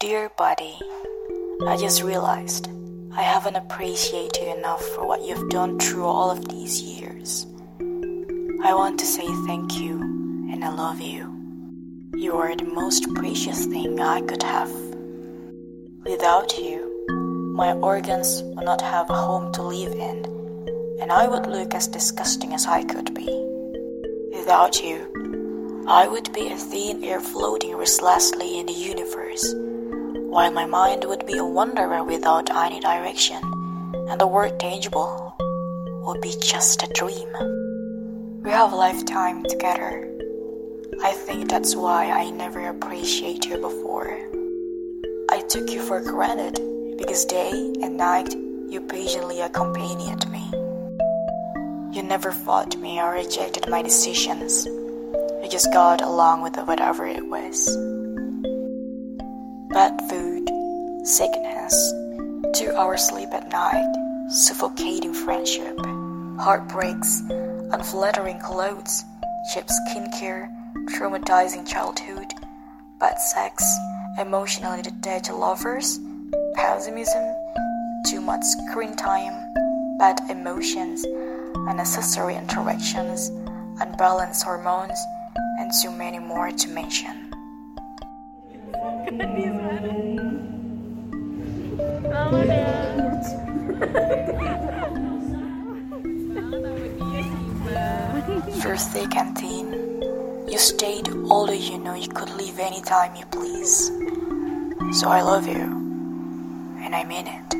Dear buddy, I just realized I haven't appreciated you enough for what you've done through all of these years. I want to say thank you and I love you. You are the most precious thing I could have. Without you, my organs would not have a home to live in, and I would look as disgusting as I could be. Without you, I would be a thin air floating restlessly in the universe, while my mind would be a wanderer without any direction, and the word tangible would be just a dream. We have a lifetime together. I think that's why I never appreciated you before. I took you for granted because day and night you patiently accompanied me. You never fought me or rejected my decisions. You just got along with whatever it was. Bad food, sickness, two hours sleep at night, suffocating friendship, heartbreaks, unflattering clothes, cheap skincare, traumatizing childhood, bad sex, emotionally detached lovers, pessimism, too much screen time, bad emotions, unnecessary interactions, unbalanced hormones, and too many more to mention. Through thick and thin, you stayed all although you know you could leave anytime you please. So I love you, and I mean it.